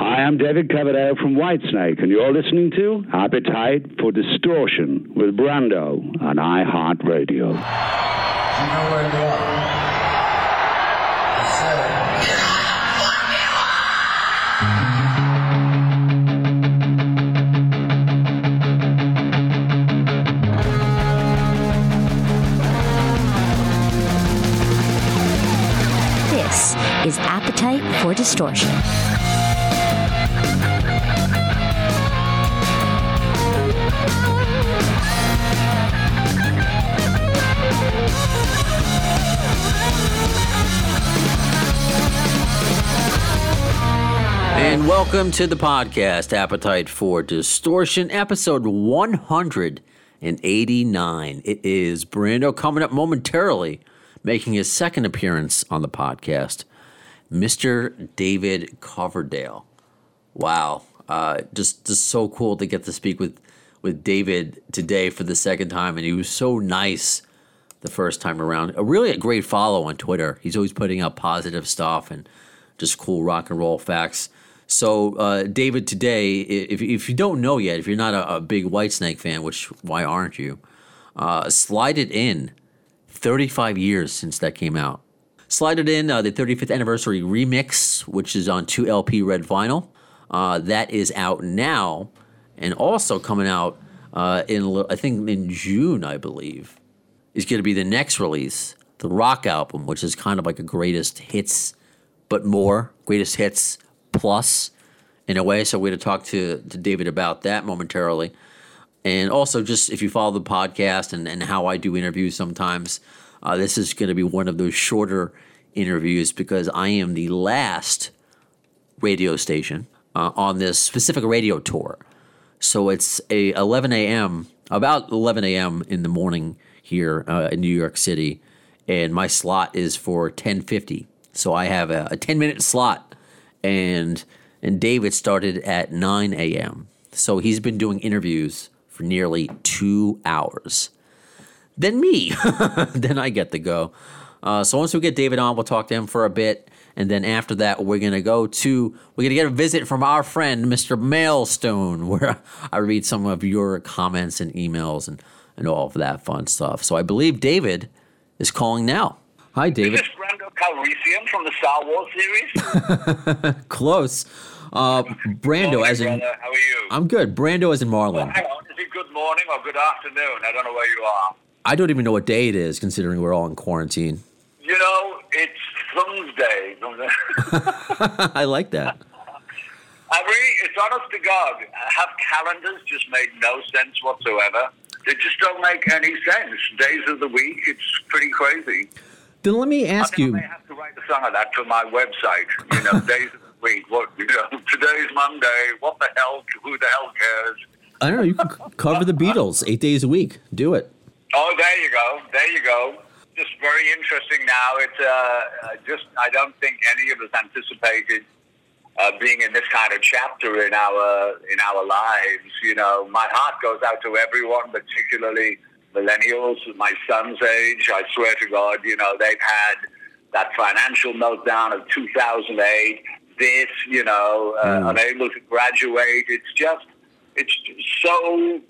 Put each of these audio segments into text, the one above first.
I am David Coverdale from Whitesnake, and you're listening to Appetite for Distortion with Brando on iHeartRadio. You know where you are. I said, This is Appetite for Distortion. And welcome to the podcast, Appetite for Distortion, episode 189. It is Brando coming up momentarily, making his second appearance on the podcast, Mr. David Coverdale. Wow. Uh, just, just so cool to get to speak with, with David today for the second time. And he was so nice the first time around. A really a great follow on Twitter. He's always putting up positive stuff and just cool rock and roll facts. So, uh, David, today, if, if you don't know yet, if you're not a, a big Whitesnake fan, which why aren't you? Uh, Slide It In, 35 years since that came out. Slide It In, uh, the 35th anniversary remix, which is on 2LP red vinyl. Uh, that is out now, and also coming out uh, in, I think, in June, I believe, is going to be the next release, the rock album, which is kind of like a greatest hits, but more greatest hits plus in a way. So we're going to talk to, to David about that momentarily. And also, just if you follow the podcast and, and how I do interviews sometimes, uh, this is going to be one of those shorter interviews because I am the last radio station uh, on this specific radio tour. So it's a 11 a.m. about 11 a.m. in the morning here uh, in New York City, and my slot is for 10:50. So I have a, a 10 minute slot, and and David started at 9 a.m. So he's been doing interviews for nearly two hours. Then me, then I get to go. Uh, so once we get David on, we'll talk to him for a bit. And then after that, we're to go to, we're to get a visit from our friend, Mr. Mailstone, where I read some of your comments and emails and, and all of that fun stuff. So I believe David is calling now. Hi, David. This is Brando Calrissian from the Star Wars series. Close. Uh, Brando, Morning, as in, brother. How are you? I'm good. Brando, as in Marlon. Hang on, is it good morning or good afternoon? I don't know where you are. I don't even know what day it is, considering we're all in quarantine. You know, it's Thursday. I like that. I really, it's honest to God. Have calendars just made no sense whatsoever? They just don't make any sense. Days of the week, it's pretty crazy. Then let me ask think you. I have to write a song of that for my website. You know, days of the week. What you know, today's Monday. What the hell? Who the hell cares? I don't know. You can cover the Beatles eight days a week. Do it. Oh, there you go. There you go. Just very interesting now. It's uh, uh, just, I don't think any of us anticipated uh, being in this kind of chapter in our in our lives. You know, my heart goes out to everyone, particularly millennials, my son's age. I swear to God, you know, they've had that financial meltdown of 2008. This, you know, uh, unable to graduate. It's just, it's so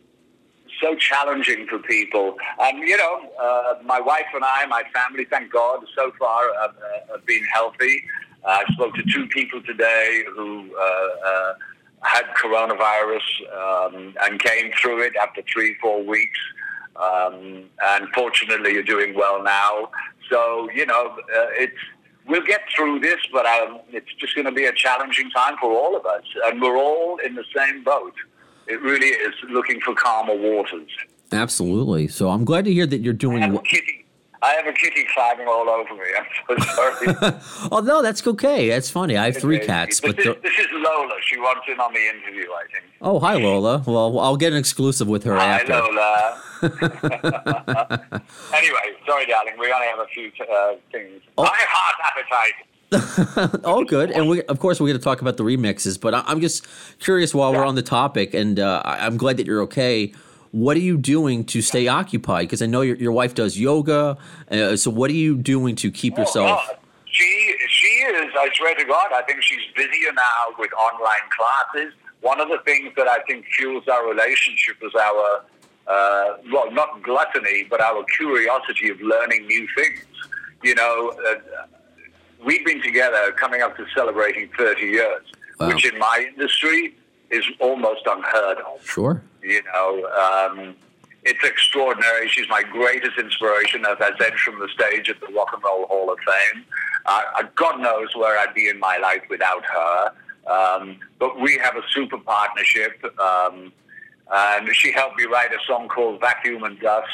so challenging for people. Um, you know, uh, my wife and I, my family, thank God, so far have, uh, have been healthy. Uh, I spoke to two people today who uh, uh, had coronavirus um, and came through it after three, four weeks. Um, and fortunately, you're doing well now. So, you know, uh, it's we'll get through this, but um, it's just going to be a challenging time for all of us. And we're all in the same boat. It really is looking for calmer waters. Absolutely. So I'm glad to hear that you're doing. well. kitty. I have a kitty climbing all over me. I'm so sorry. oh no, that's okay. That's funny. I have three Okay. cats, This but is, this is Lola. She wants in on the interview, I think. oh hi Lola. Well, I'll get an exclusive with her after. Hi, after. Lola. anyway, sorry, darling. We only have a few uh, things. Oh. My heart appetite. oh, good. And we, of course, we're going to talk about the remixes. But I, I'm just curious while we're on the topic, and uh, I'm glad that you're okay. What are you doing to stay occupied? Because I know your, your wife does yoga. Uh, so what are you doing to keep yourself? Oh, God. She she is is, I swear to God, I think she's busier now with online classes. One of the things that I think fuels our relationship is our, uh, well, not gluttony, but our curiosity of learning new things. You know, uh, we've been together coming up to celebrating 30 years, Wow. which in my industry is almost unheard of. Sure. You know, um, it's extraordinary. She's my greatest inspiration, as I said from the stage at the Rock and Roll Hall of Fame. Uh, uh, God knows where I'd be in my life without her. Um, but we have a super partnership. Um, and she helped me write a song called Vacuum and Dust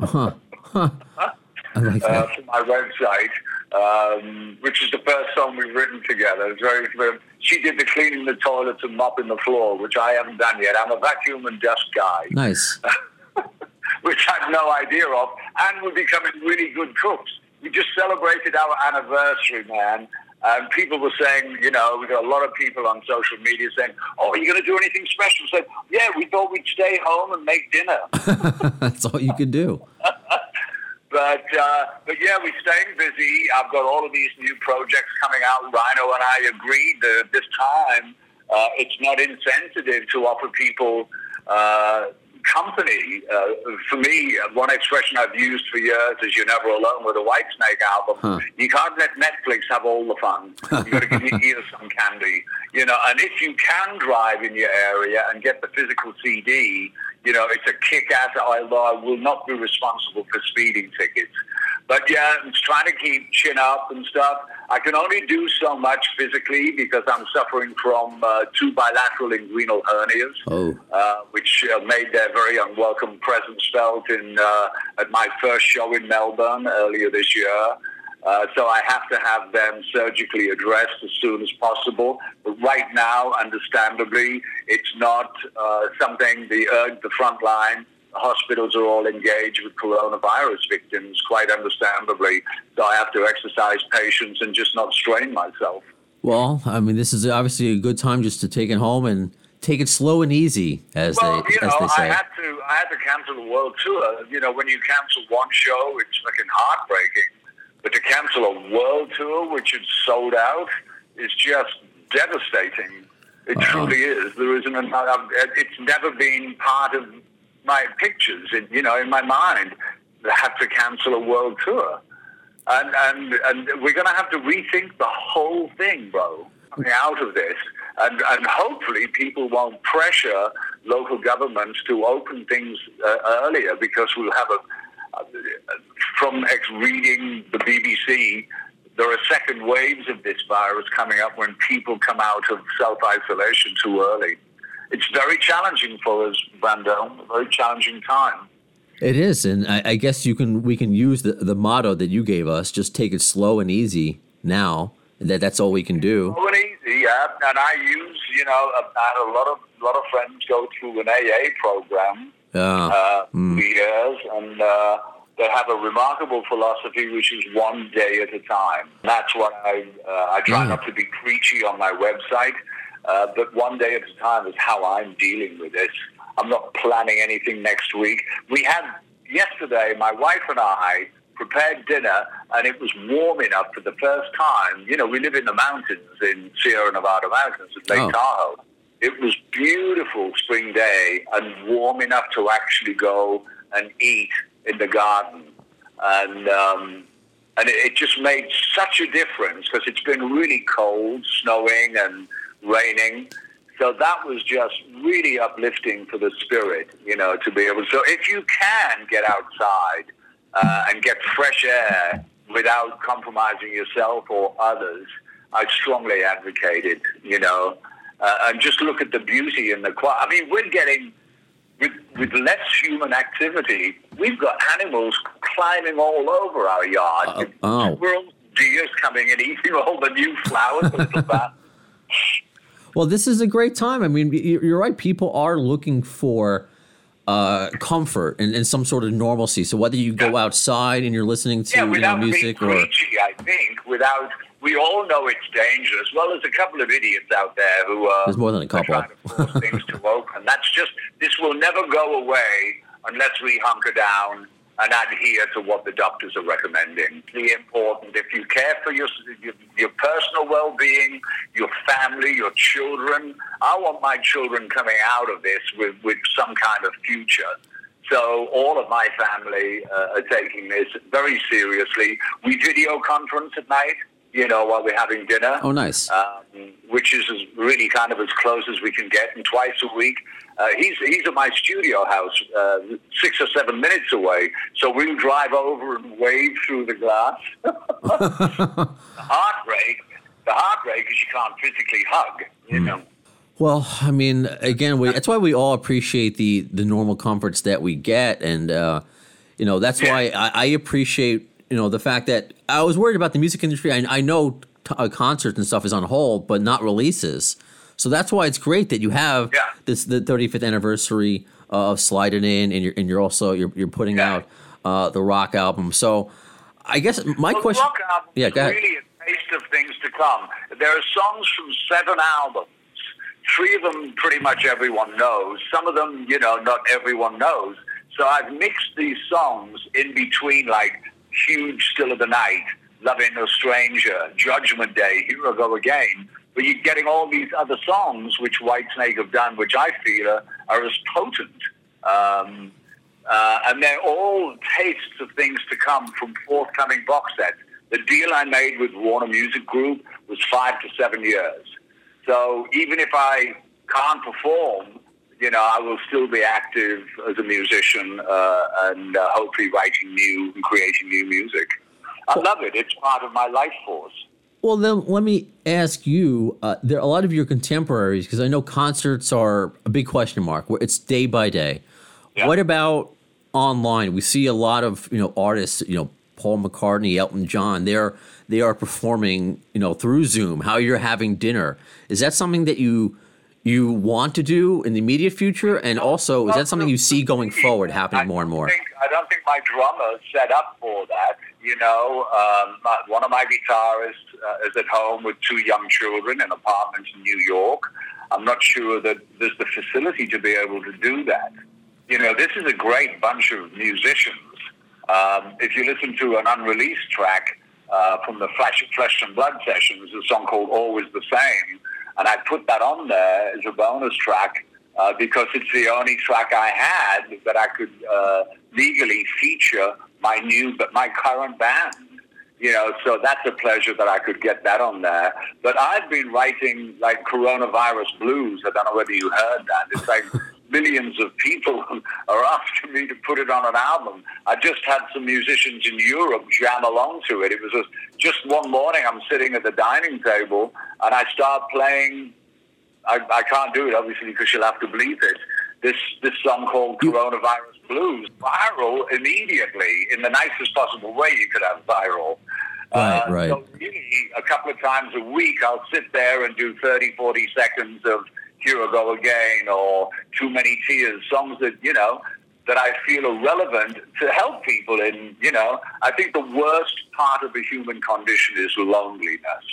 Huh. Huh. I like uh, for my website, um, which is the first song we've written together. It's very, very, she did the cleaning the toilets and mopping the floor, which I haven't done yet. I'm a vacuum and dust guy. Nice. which I had no idea of, and we're becoming really good cooks. We just celebrated our anniversary, man. And people were saying, you know, we got a lot of people on social media saying, "Oh, are you going to do anything special?" I said, "Yeah, we thought we'd stay home and make dinner." That's all you could do. But uh, but yeah, we're staying busy. I've got all of these new projects coming out. Rhino and I agreed that this time uh, it's not insensitive to offer people uh, company. Uh, for me, one expression I've used for years is "You're never alone" with a Whitesnake album. Huh. You can't let Netflix have all the fun. You've got to give your ears some candy, you know. And if you can drive in your area and get the physical CD, you know, it's a kick-ass. Although I will not be responsible for speeding tickets, but yeah, I'm trying to keep chin up and stuff. I can only do so much physically because I'm suffering from uh, two bilateral inguinal hernias Oh. uh, which uh, made their very unwelcome presence felt in uh, at my first show in Melbourne earlier this year. Uh, so I have to have them surgically addressed as soon as possible. But right now, understandably, it's not uh, something the the front line hospitals are all engaged with coronavirus victims, quite understandably. So I have to exercise patience and just not strain myself. Well, I mean, this is obviously a good time just to take it home and take it slow and easy, as Well, they you as know, they I say. had to I had to cancel the world tour. You know, when you cancel one show, it's fucking heartbreaking. But to cancel a world tour, which is sold out, is just devastating. It Uh-huh. truly is. There isn't another. It's never been part of my pictures. In, you know, in my mind, had to cancel a world tour, and and and we're going to have to rethink the whole thing, bro. Coming out of this, and and hopefully people won't pressure local governments to open things uh, earlier because we'll have a. From ex reading the BBC, there are second waves of this virus coming up when people come out of self isolation too early. It's very challenging for us, Brando. A very challenging time. It is, and I, I guess you can we can use the, the motto that you gave us: just take it slow and easy now. That that's all we can do. Slow and easy, yeah. And I use, you know, I had a lot of lot of friends go through an AA program Yeah. uh, for years, and uh, they have a remarkable philosophy, which is one day at a time. That's what I uh, I try Mm. not to be preachy on my website, uh, but one day at a time is how I'm dealing with this. I'm not planning anything next week. We had yesterday, my wife and I prepared dinner, and it was warm enough for the first time. You know, we live in the mountains in Sierra Nevada mountains at Lake Oh. Tahoe. It was beautiful spring day and warm enough to actually go and eat in the garden, and um, and it, it just made such a difference because it's been really cold, snowing, and raining. So that was just really uplifting for the spirit, you know, to be able. So if you can get outside uh, and get fresh air without compromising yourself or others, I strongly advocate it. You know, uh, and just look at the beauty and the quality. I mean, we're getting with, with less human activity, we've got animals climbing all over our yard. Uh, oh. Squirrels, deers coming and eating all the new flowers. Well, this is a great time. I mean, you're right. People are looking for uh, comfort and, and some sort of normalcy. So whether you go Yeah. outside and you're listening to yeah, you know, music being or preachy, I think. Without, we all know it's dangerous. Well, there's a couple of idiots out there who uh, There's more than a are couple. trying to force things to open. That's just this will never go away unless we hunker down and adhere to what the doctors are recommending. The important, if you care for your, your, your personal well-being, your family, your children, I want my children coming out of this with, with some kind of future. So all of my family uh, are taking this very seriously. We video conference at night, you know, while we're having dinner. Oh, nice. Um, which is really kind of as close as we can get, and twice a week. Uh, he's he's at my studio house, uh, six or seven minutes away. So we'll drive over and wave through the glass. the heart rate, the heart rate, because you can't physically hug, you know. Well, I mean, again, we, that's why we all appreciate the the normal comforts that we get, and uh, you know that's Yeah. why I, I appreciate you know the fact that I was worried about the music industry. I, I know t- uh, concerts and stuff is on hold, but not releases. So that's why it's great that you have Yeah. this the 35th anniversary of Slide It In, and you're and you're also you're you're putting Yeah. out uh, the rock album. So I guess my Well, question, Rock album yeah, is go ahead. really a taste of things to come. There are songs from seven albums. Three of them pretty much everyone knows. Some of them, you know, not everyone knows. So I've mixed these songs in between, like Huge Still of the Night, Loving a Stranger, Judgment Day, Here I Go Again. But you're getting all these other songs which Whitesnake have done, which I feel are, are as potent. Um, uh, and they're all tastes of things to come from forthcoming box sets. The deal I made with Warner Music Group was five to seven years. So even if I can't perform, you know, I will still be active as a musician uh, and uh, hopefully writing new and creating new music. I love it. It's part of my life force. Well, then let me ask you. Uh, there are a lot of your contemporaries because I know concerts are a big question mark. where It's day by day. Yeah. What about online? We see a lot of you know artists. You know, Paul McCartney, Elton John. They're they are performing. You know, through Zoom. How you're having dinner. Is that something that you you want to do in the immediate future? And also, is that something you see going forward happening more and more? Think, I don't think my drummer is set up for that. You know, um, my- one of my guitarists uh, is at home with two young children in an apartment in New York. I'm not sure that there's the facility to be able to do that. You know, this is a great bunch of musicians. Um, if you listen to an unreleased track uh, from the Flesh, Flesh and Blood sessions, a song called Always the Same, and I put that on there as a bonus track uh, because it's the only track I had that I could uh, legally feature my new, but my current band. You know, so that's a pleasure that I could get that on there. But I've been writing like coronavirus blues. I don't know whether you heard that. It's like millions of people are asking me to put it on an album. I just had some musicians in Europe jam along to it. It was just one morning. I'm sitting at the dining table and I start playing. I, I can't do it obviously because you'll have to bleep it. This this song called Coronavirus Blues viral immediately in the nicest possible way you could have viral. Right, Uh, right. So really, a couple of times a week, I'll sit there and do 30, 40 seconds of Here I Go Again or Too Many Tears, songs that, you know, that I feel are relevant to help people in, you know, I think the worst part of the human condition is loneliness.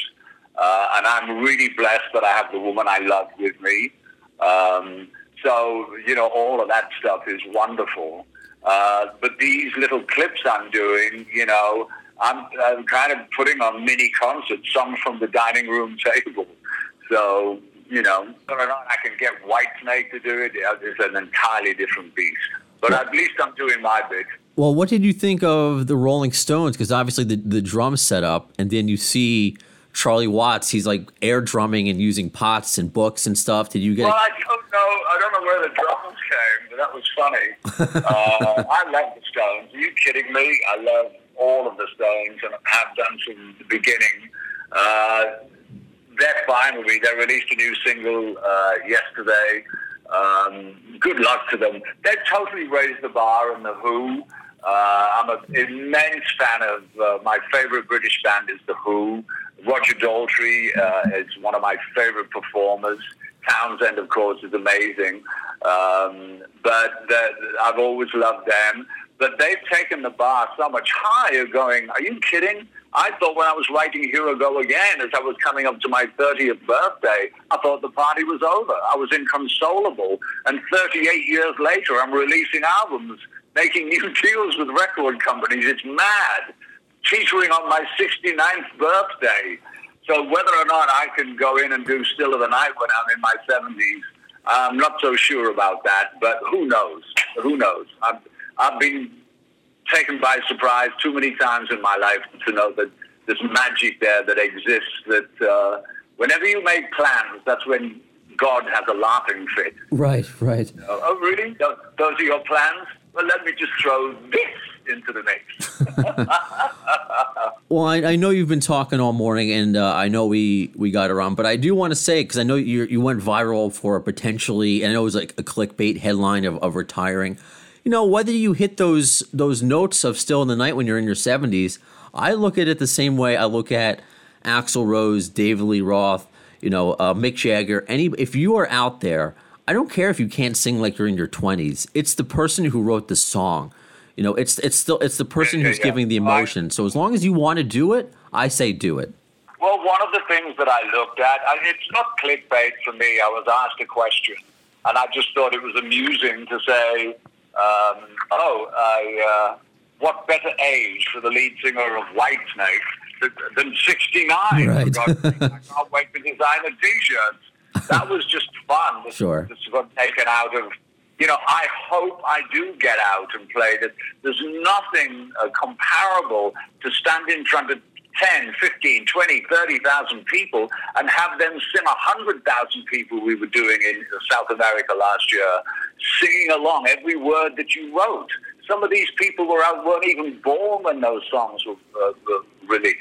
Uh, and I'm really blessed that I have the woman I love with me. Um, so, you know, all of that stuff is wonderful. Uh, but these little clips I'm doing, you know, I'm, I'm kind of putting on mini concerts, songs from the dining room table. So, you know, whether or not I can get Whitesnake to do it is an entirely different beast. But at least I'm doing my bit. Well, what did you think of the Rolling Stones? Because obviously the the drum setup, and then you see Charlie Watts. He's like air drumming and using pots and books and stuff. Did you get? Well, I don't know. I don't know where the drums came, but that was funny. uh, I love the Stones. Are you kidding me? I love all of the Stones and have done from the beginning. Uh, fine with me. They released a new single uh, yesterday. Um, good luck to them. They've totally raised the bar in the Who. Uh, I'm an immense fan of uh, my favorite British band is the Who. Roger Daltrey uh, is one of my favorite performers. Townshend, of course, is amazing. Um, but I've always loved them. But they've taken the bar so much higher, going, are you kidding? I thought when I was writing Here Go Again, as I was coming up to my 30th birthday, I thought the party was over. I was inconsolable. And 38 years later, I'm releasing albums making new deals with record companies. It's mad. Featuring on my 69th birthday. So whether or not I can go in and do Still of the Night when I'm in my 70s, I'm not so sure about that. But who knows? Who knows? I've, I've been taken by surprise too many times in my life to know that there's magic there that exists. That uh, whenever you make plans, that's when God has a laughing fit. Right, right. Oh, oh, really? Those, are your plans? Well, let me just throw this into the mix. Well, I, I know you've been talking all morning, and uh, I know we, we got around, but I do want to say because I know you you went viral for a potentially, and it was like a clickbait headline of, of retiring. You know, whether you hit those those notes of "Still of the Night" when you're in your 70s, I look at it the same way I look at Axl Rose, David Lee Roth, you know, uh, Mick Jagger. Any if you are out there, I don't care if you can't sing like you're in your 20s. It's the person who wrote the song. You know, it's it's still it's the person Yeah, who's yeah, giving the yeah. emotion. So as long as you want to do it, I say do it. Well, one of the things that I looked at, I, it's not clickbait for me. I was asked a question, and I just thought it was amusing to say, um, "Oh, I, uh, what better age for the lead singer of Whitesnake th- than 69?" Right. For God's sake, I can't wait to design a T-shirt. That was just fun. This, Sure. This got taken out of. You know, I hope I do get out and play. That there's nothing uh, comparable to stand in front of 10, 15, 20, 30,000 people and have them sing 100,000 people we were doing in South America last year, singing along every word that you wrote. Some of these people were out, weren't even born when those songs were, uh, were released.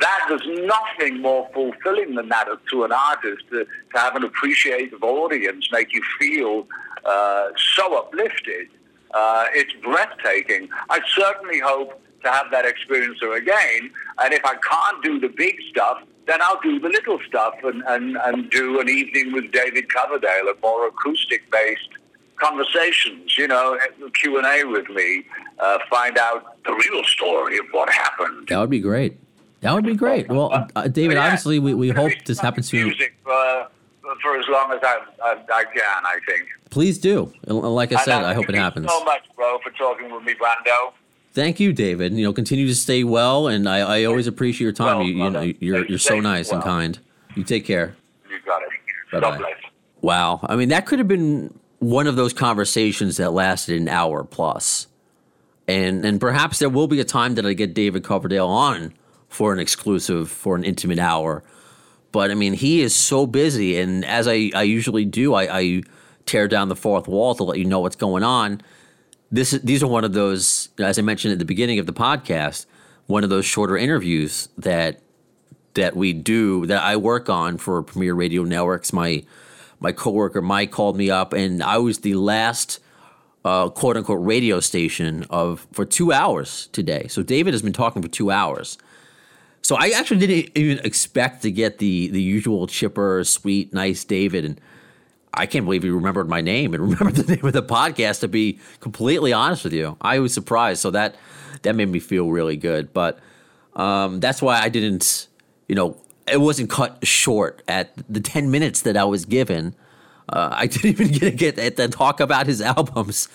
That there's nothing more fulfilling than that to an artist to, to have an appreciative audience make you feel uh, so uplifted. Uh, it's breathtaking. I certainly hope to have that experience again. And if I can't do the big stuff, then I'll do the little stuff and, and, and do an evening with David Coverdale, a more acoustic-based conversations, you know, Q&A with me, uh, find out the real story of what happened. That would be great. That would be great. Well, uh, David, Yeah. obviously, we, we hope this happens to you. Music for, for as long as I, I, I can, I think. Please do. Like I said, And I hope it thank you happens. so much, bro, for talking with me, Brando. Thank you, David. You know, continue to stay well, and I, I always appreciate your time. Well, you, you know, you're you're so nice and kind. You take care. You got it. Bye-bye. Wow. I mean, that could have been one of those conversations that lasted an hour plus. And and perhaps there will be a time that I get David Coverdale on for an exclusive, for an intimate hour. But I mean, he is so busy, and as I, I usually do, I, I tear down the fourth wall to let you know what's going on. This these are one of those, as I mentioned at the beginning of the podcast, one of those shorter interviews that that we do that I work on for Premier Radio Networks. My my coworker Mike called me up, and I was the last uh, quote unquote radio station of for two hours today. So David has been talking for two hours. So I actually didn't even expect to get the the usual chipper, sweet, nice David, and I can't believe he remembered my name and remembered the name of the podcast. To be completely honest with you, I was surprised. So that that made me feel really good. But um, that's why I didn't, you know, it wasn't cut short at the ten minutes that I was given. Uh, I didn't even get to get to talk about his albums,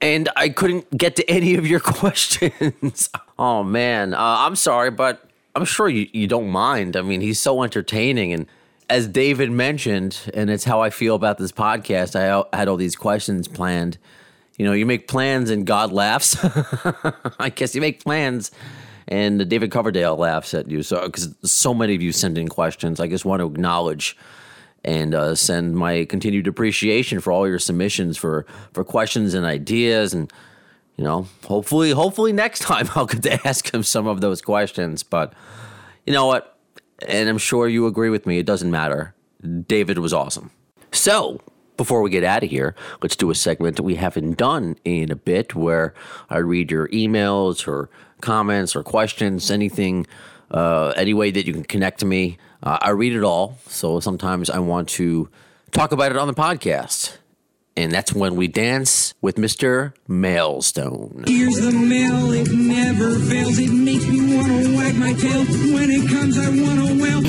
and I couldn't get to any of your questions. oh man, uh, I'm sorry, but I'm sure you, you don't mind. I mean, he's so entertaining, and as David mentioned, and it's how I feel about this podcast. I had all these questions planned. You know, you make plans and God laughs. I guess you make plans and David Coverdale laughs at you. So, because so many of you send in questions, I just want to acknowledge and uh, send my continued appreciation for all your submissions for for questions and ideas and you know hopefully hopefully next time i'll get to ask him some of those questions but you know what and i'm sure you agree with me it doesn't matter. David was awesome. So before we get out of here let's do a segment that we haven't done in a bit where i read your emails or comments or questions anything uh, any way that you can connect to me. Uh, i read it all so sometimes i want to talk about it on the podcast and that's when we dance with mr mailstone Here's the mail, it never fails. It makes me wanna wag my tail. When it comes, I wanna wail.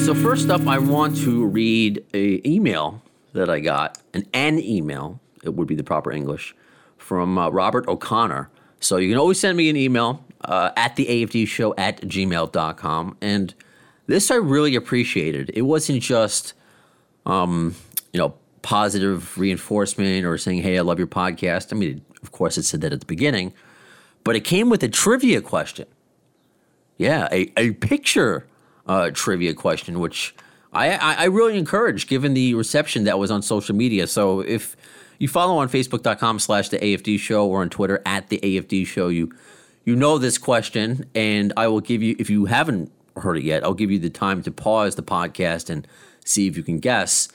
So first up, I want to read a email that I got, an an email, it would be the proper English, from uh, Robert O'Connor. So you can always send me an email uh, at the AFD show at gmail.com. And this I really appreciated. It wasn't just, um, you know, positive reinforcement or saying, hey, I love your podcast. I mean, of course, it said that at the beginning, but it came with a trivia question. Yeah, a, a picture uh, trivia question, which I, I, I really encourage given the reception that was on social media. So if you follow on Facebook.com slash the AFD show or on Twitter at the AFD show, you you know this question, and I will give you if you haven't heard it yet, I'll give you the time to pause the podcast and see if you can guess.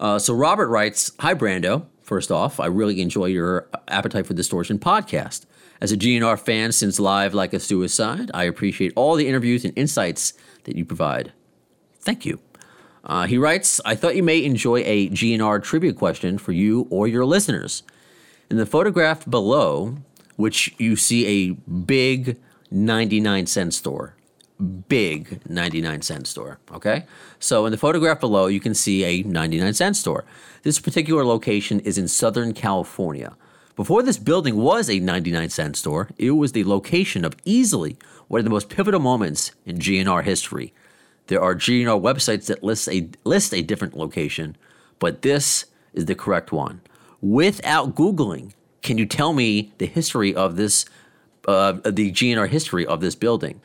Uh, so Robert writes, Hi Brando. First off, I really enjoy your Appetite for Distortion podcast. As a GNR fan since Live Like a Suicide, I appreciate all the interviews and insights that you provide. Thank you. Uh, he writes, I thought you may enjoy a GNR trivia question for you or your listeners. In the photograph below, which you see a big 99 cent store, big 99 cent store. Okay. So in the photograph below, you can see a 99 cent store. This particular location is in Southern California. Before this building was a 99 cent store, it was the location of easily one of the most pivotal moments in GNR history. There are GNR websites that list a, list a different location, but this is the correct one. Without Googling, can you tell me the history of this, uh, the GNR history of this building?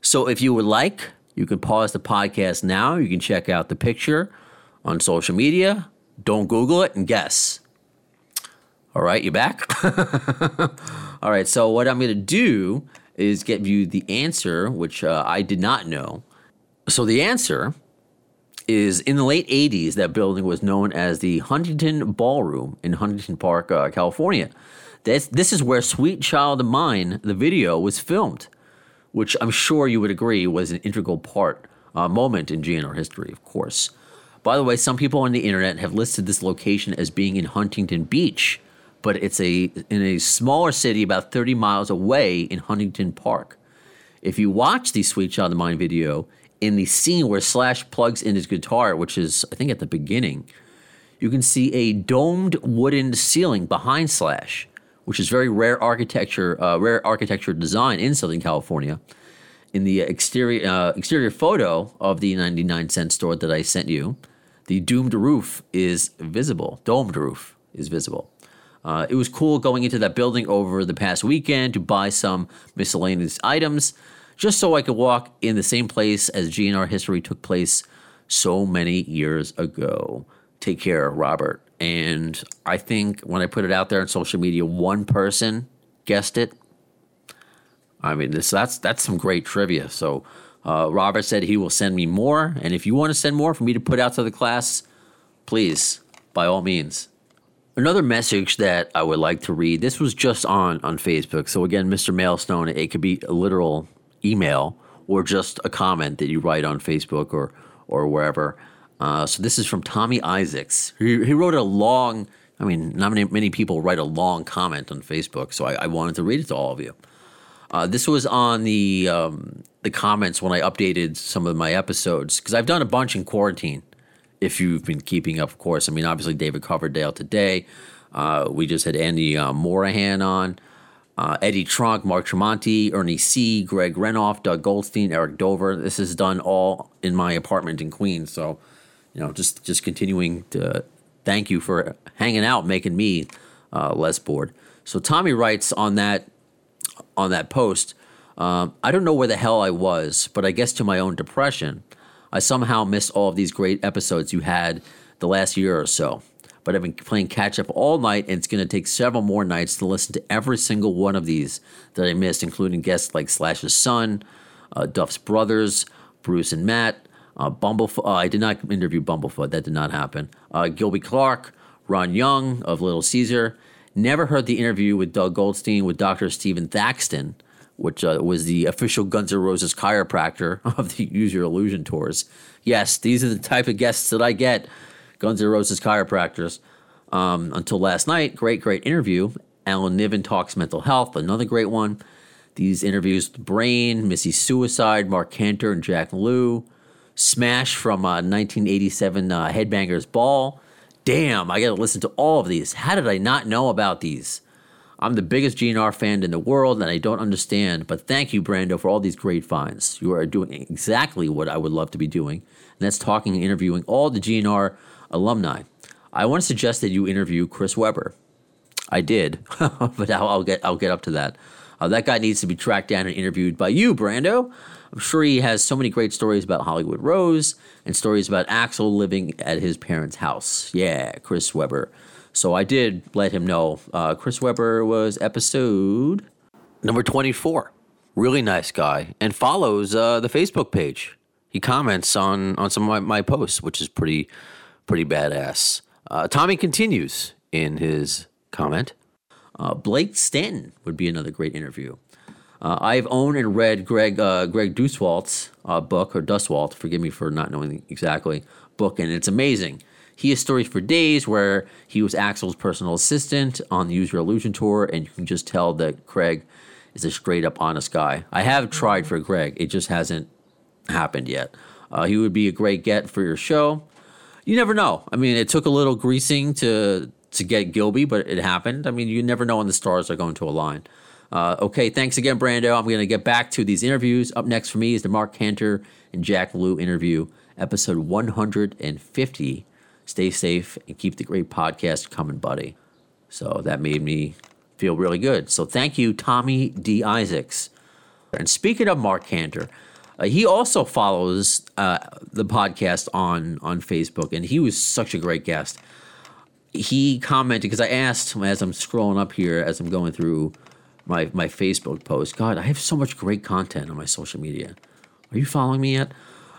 So if you would like, you can pause the podcast now. You can check out the picture on social media. Don't Google it and guess. All right, you back? All right, so what I'm going to do is give you the answer, which uh, I did not know. So the answer is in the late 80s, that building was known as the Huntington Ballroom in Huntington Park, uh, California. This, this is where Sweet Child of Mine, the video, was filmed which I'm sure you would agree was an integral part, uh, moment in GNR history, of course. By the way, some people on the internet have listed this location as being in Huntington Beach, but it's a in a smaller city about 30 miles away in Huntington Park. If you watch the Sweet Child of the Mine video, in the scene where Slash plugs in his guitar, which is I think at the beginning, you can see a domed wooden ceiling behind Slash which is very rare architecture, uh, rare architecture design in Southern California. In the exterior uh, exterior photo of the 99 cent store that I sent you, the doomed roof is visible. Domed roof is visible. Uh, it was cool going into that building over the past weekend to buy some miscellaneous items, just so I could walk in the same place as GNR history took place so many years ago. Take care, Robert. And I think when I put it out there on social media, one person guessed it. I mean, this that's that's some great trivia. So uh, Robert said he will send me more, and if you want to send more for me to put out to the class, please, by all means. Another message that I would like to read. This was just on on Facebook. So again, Mr. Mailstone, it could be a literal email or just a comment that you write on Facebook or or wherever. Uh, so this is from Tommy Isaacs. He, he wrote a long, I mean, not many, many people write a long comment on Facebook, so I, I wanted to read it to all of you. Uh, this was on the um, the comments when I updated some of my episodes because I've done a bunch in quarantine. If you've been keeping up, of course. I mean, obviously David Coverdale today. Uh, we just had Andy uh, Morahan on, uh, Eddie Trunk, Mark Tremonti, Ernie C, Greg Renoff, Doug Goldstein, Eric Dover. This is done all in my apartment in Queens. So you know, just just continuing to thank you for hanging out, making me uh, less bored. So Tommy writes on that on that post. Um, I don't know where the hell I was, but I guess to my own depression, I somehow missed all of these great episodes you had the last year or so. But I've been playing catch up all night, and it's going to take several more nights to listen to every single one of these that I missed, including guests like Slash's son, uh, Duff's brothers, Bruce and Matt, uh, Bumblefoot. Uh, I did not interview Bumblefoot. That did not happen. Uh, Gilby Clarke, Ron Young of Little Caesar. Never heard the interview with Doug Goldstein with Dr. Stephen Thaxton, which uh, was the official Guns N' Roses chiropractor of the Use Your Illusion tours. Yes, these are the type of guests that I get. Guns N' Roses chiropractors. Um, until last night, great, great interview. Alan Niven talks mental health, another great one. These interviews with Brain, Missy Suicide, Marc Canter, and Jack Lue. Smash from uh, 1987 uh, Headbangers Ball, damn, I got to listen to all of these. How did I not know about these? I'm the biggest GNR fan in the world, and I don't understand. But thank you, Brando, for all these great finds. You are doing exactly what I would love to be doing, and that's talking and interviewing all the GNR alumni. I want to suggest that you interview Chris Weber. I did, but I'll, I'll get I'll get up to that. Uh, that guy needs to be tracked down and interviewed by you, Brando. I'm sure he has so many great stories about Hollywood Rose and stories about Axl living at his parents' house. Yeah, Chris Weber. So I did let him know. Uh, Chris Weber was episode number 24. Really nice guy and follows uh, the Facebook page. He comments on, on some of my, my posts, which is pretty pretty badass. Uh, Tommy continues in his comment. Uh, Blake Stanton would be another great interview. Uh, I've owned and read Greg uh, Greg Duswalt's uh, book or Duswalt. Forgive me for not knowing exactly book, and it's amazing. He has stories for days where he was Axl's personal assistant on the Use Your Illusion tour, and you can just tell that Craig is a straight up honest guy. I have tried for Greg, it just hasn't happened yet. Uh, he would be a great get for your show. You never know. I mean, it took a little greasing to to get Gilby, but it happened. I mean, you never know when the stars are going to align. Uh, okay, thanks again, Brando. I'm going to get back to these interviews. Up next for me is the Marc Canter and Jack Lue interview, episode 150. Stay safe and keep the great podcast coming, buddy. So that made me feel really good. So thank you, Tommy D. Isaacs. And speaking of Marc Canter, uh, he also follows uh, the podcast on on Facebook, and he was such a great guest. He commented because I asked as I'm scrolling up here as I'm going through my my Facebook post. God, I have so much great content on my social media. Are you following me yet?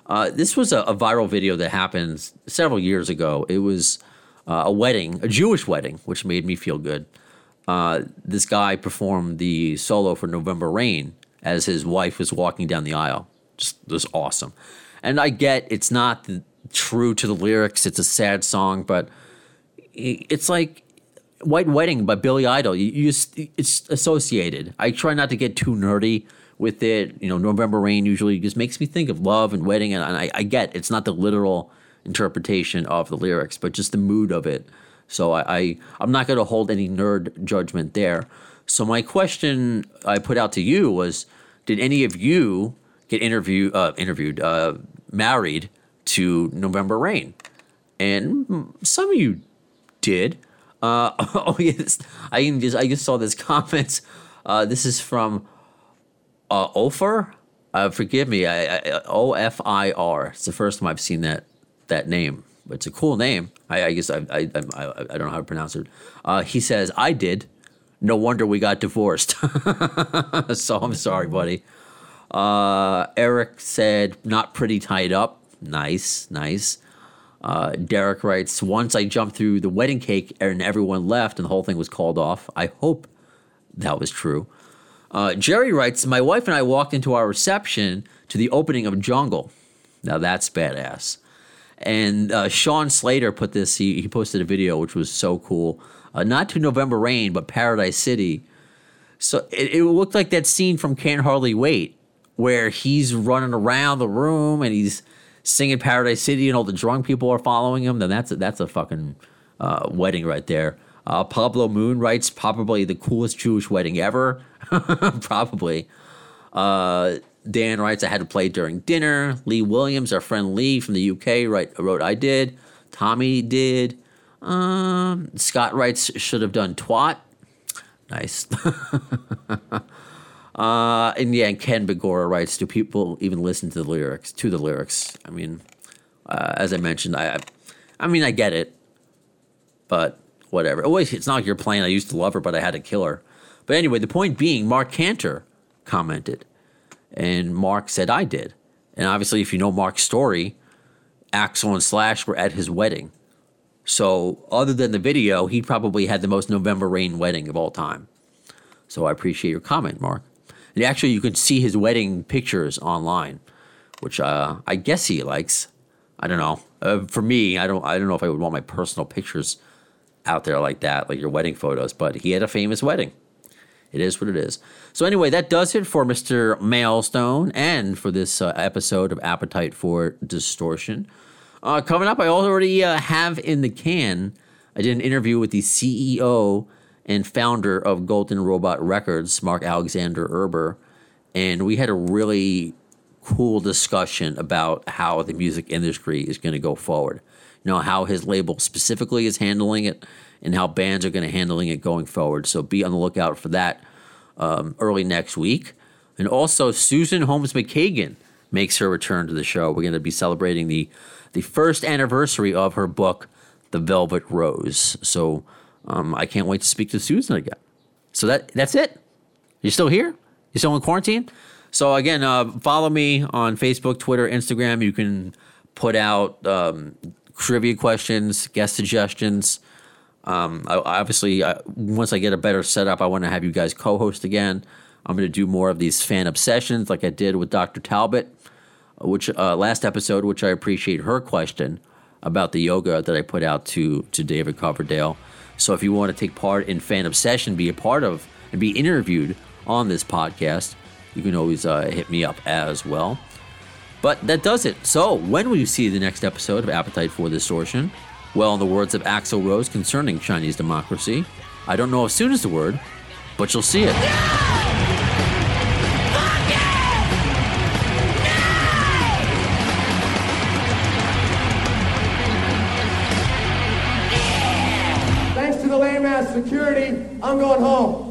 Uh, this was a, a, viral video that happened several years ago. It was uh, a wedding, a Jewish wedding, which made me feel good. Uh, this guy performed the solo for November Rain as his wife was walking down the aisle. Just was awesome. And I get it's not the, true to the lyrics. It's a sad song, but it's like White Wedding by Billy Idol. You, you just, it's associated. I try not to get too nerdy with it. You know, November Rain usually just makes me think of love and wedding, and, I, I, get it's not the literal interpretation of the lyrics, but just the mood of it. So I, I I'm not going to hold any nerd judgment there. So my question I put out to you was, did any of you get interview uh, interviewed uh, married to November Rain? And some of you did. Uh, oh yes, I just I just saw this comment. Uh, this is from uh, Ofer. Uh, forgive me, I, O F I R. It's the first time I've seen that that name. It's a cool name. I, I guess I, I, I I don't know how to pronounce it. Uh, he says I did. No wonder we got divorced. so I'm sorry, buddy. Uh, Eric said not pretty tied up. Nice, nice. Uh, Derek writes, once I jumped through the wedding cake and everyone left and the whole thing was called off. I hope that was true. Uh, Jerry writes, my wife and I walked into our reception to the opening of Jungle. Now that's badass. And uh, Sean Slater put this, he, he posted a video which was so cool. Uh, not to November Rain, but Paradise City. So it, it looked like that scene from Can't Hardly Wait where he's running around the room and he's singing Paradise City and all the drunk people are following him, then that's a, that's a fucking uh, wedding right there. Uh, Pablo Moon writes probably the coolest Jewish wedding ever. probably. Uh, Dan writes I had to play during dinner. Lee Williams, our friend Lee from the UK, write, wrote I did. Tommy did. Um, Scott writes should have done twat. Nice. Uh, and yeah, and Ken Begora writes, "Do people even listen to the lyrics? To the lyrics? I mean, uh, as I mentioned, I, I mean, I get it, but whatever. Oh, it's not like you're playing. I used to love her, but I had to kill her. But anyway, the point being, Marc Canter commented, and Mark said I did. And obviously, if you know Mark's story, Axl and Slash were at his wedding. So, other than the video, he probably had the most November Rain wedding of all time. So, I appreciate your comment, Mark. Actually, you can see his wedding pictures online, which uh, I guess he likes. I don't know. Uh, for me, I don't. I don't know if I would want my personal pictures out there like that, like your wedding photos. But he had a famous wedding. It is what it is. So anyway, that does it for Mr. Mailstone and for this uh, episode of Appetite for Distortion. Uh, coming up, I already uh, have in the can. I did an interview with the CEO and founder of Golden Robot Records, Mark Alexander Erber, and we had a really cool discussion about how the music industry is going to go forward. You know, how his label specifically is handling it and how bands are going to handling it going forward. So be on the lookout for that um, early next week. And also, Susan Holmes McKagan makes her return to the show. We're going to be celebrating the the first anniversary of her book, The Velvet Rose. So um, I can't wait to speak to Susan again. So that that's it. You're still here? You're still in quarantine? So again, uh, follow me on Facebook, Twitter, Instagram. You can put out um, trivia questions, guest suggestions. Um, I, obviously, I, once I get a better setup, I want to have you guys co-host again. I'm going to do more of these fan obsessions, like I did with Dr. Talbot, which uh, last episode, which I appreciate her question about the yoga that I put out to to David Coverdale. So if you want to take part in fan obsession, be a part of and be interviewed on this podcast, you can always uh, hit me up as well. But that does it. So, when will you see the next episode of Appetite for Distortion? Well, in the words of Axl Rose concerning Chinese democracy, I don't know as soon as the word, but you'll see it. Thanks I'm going home.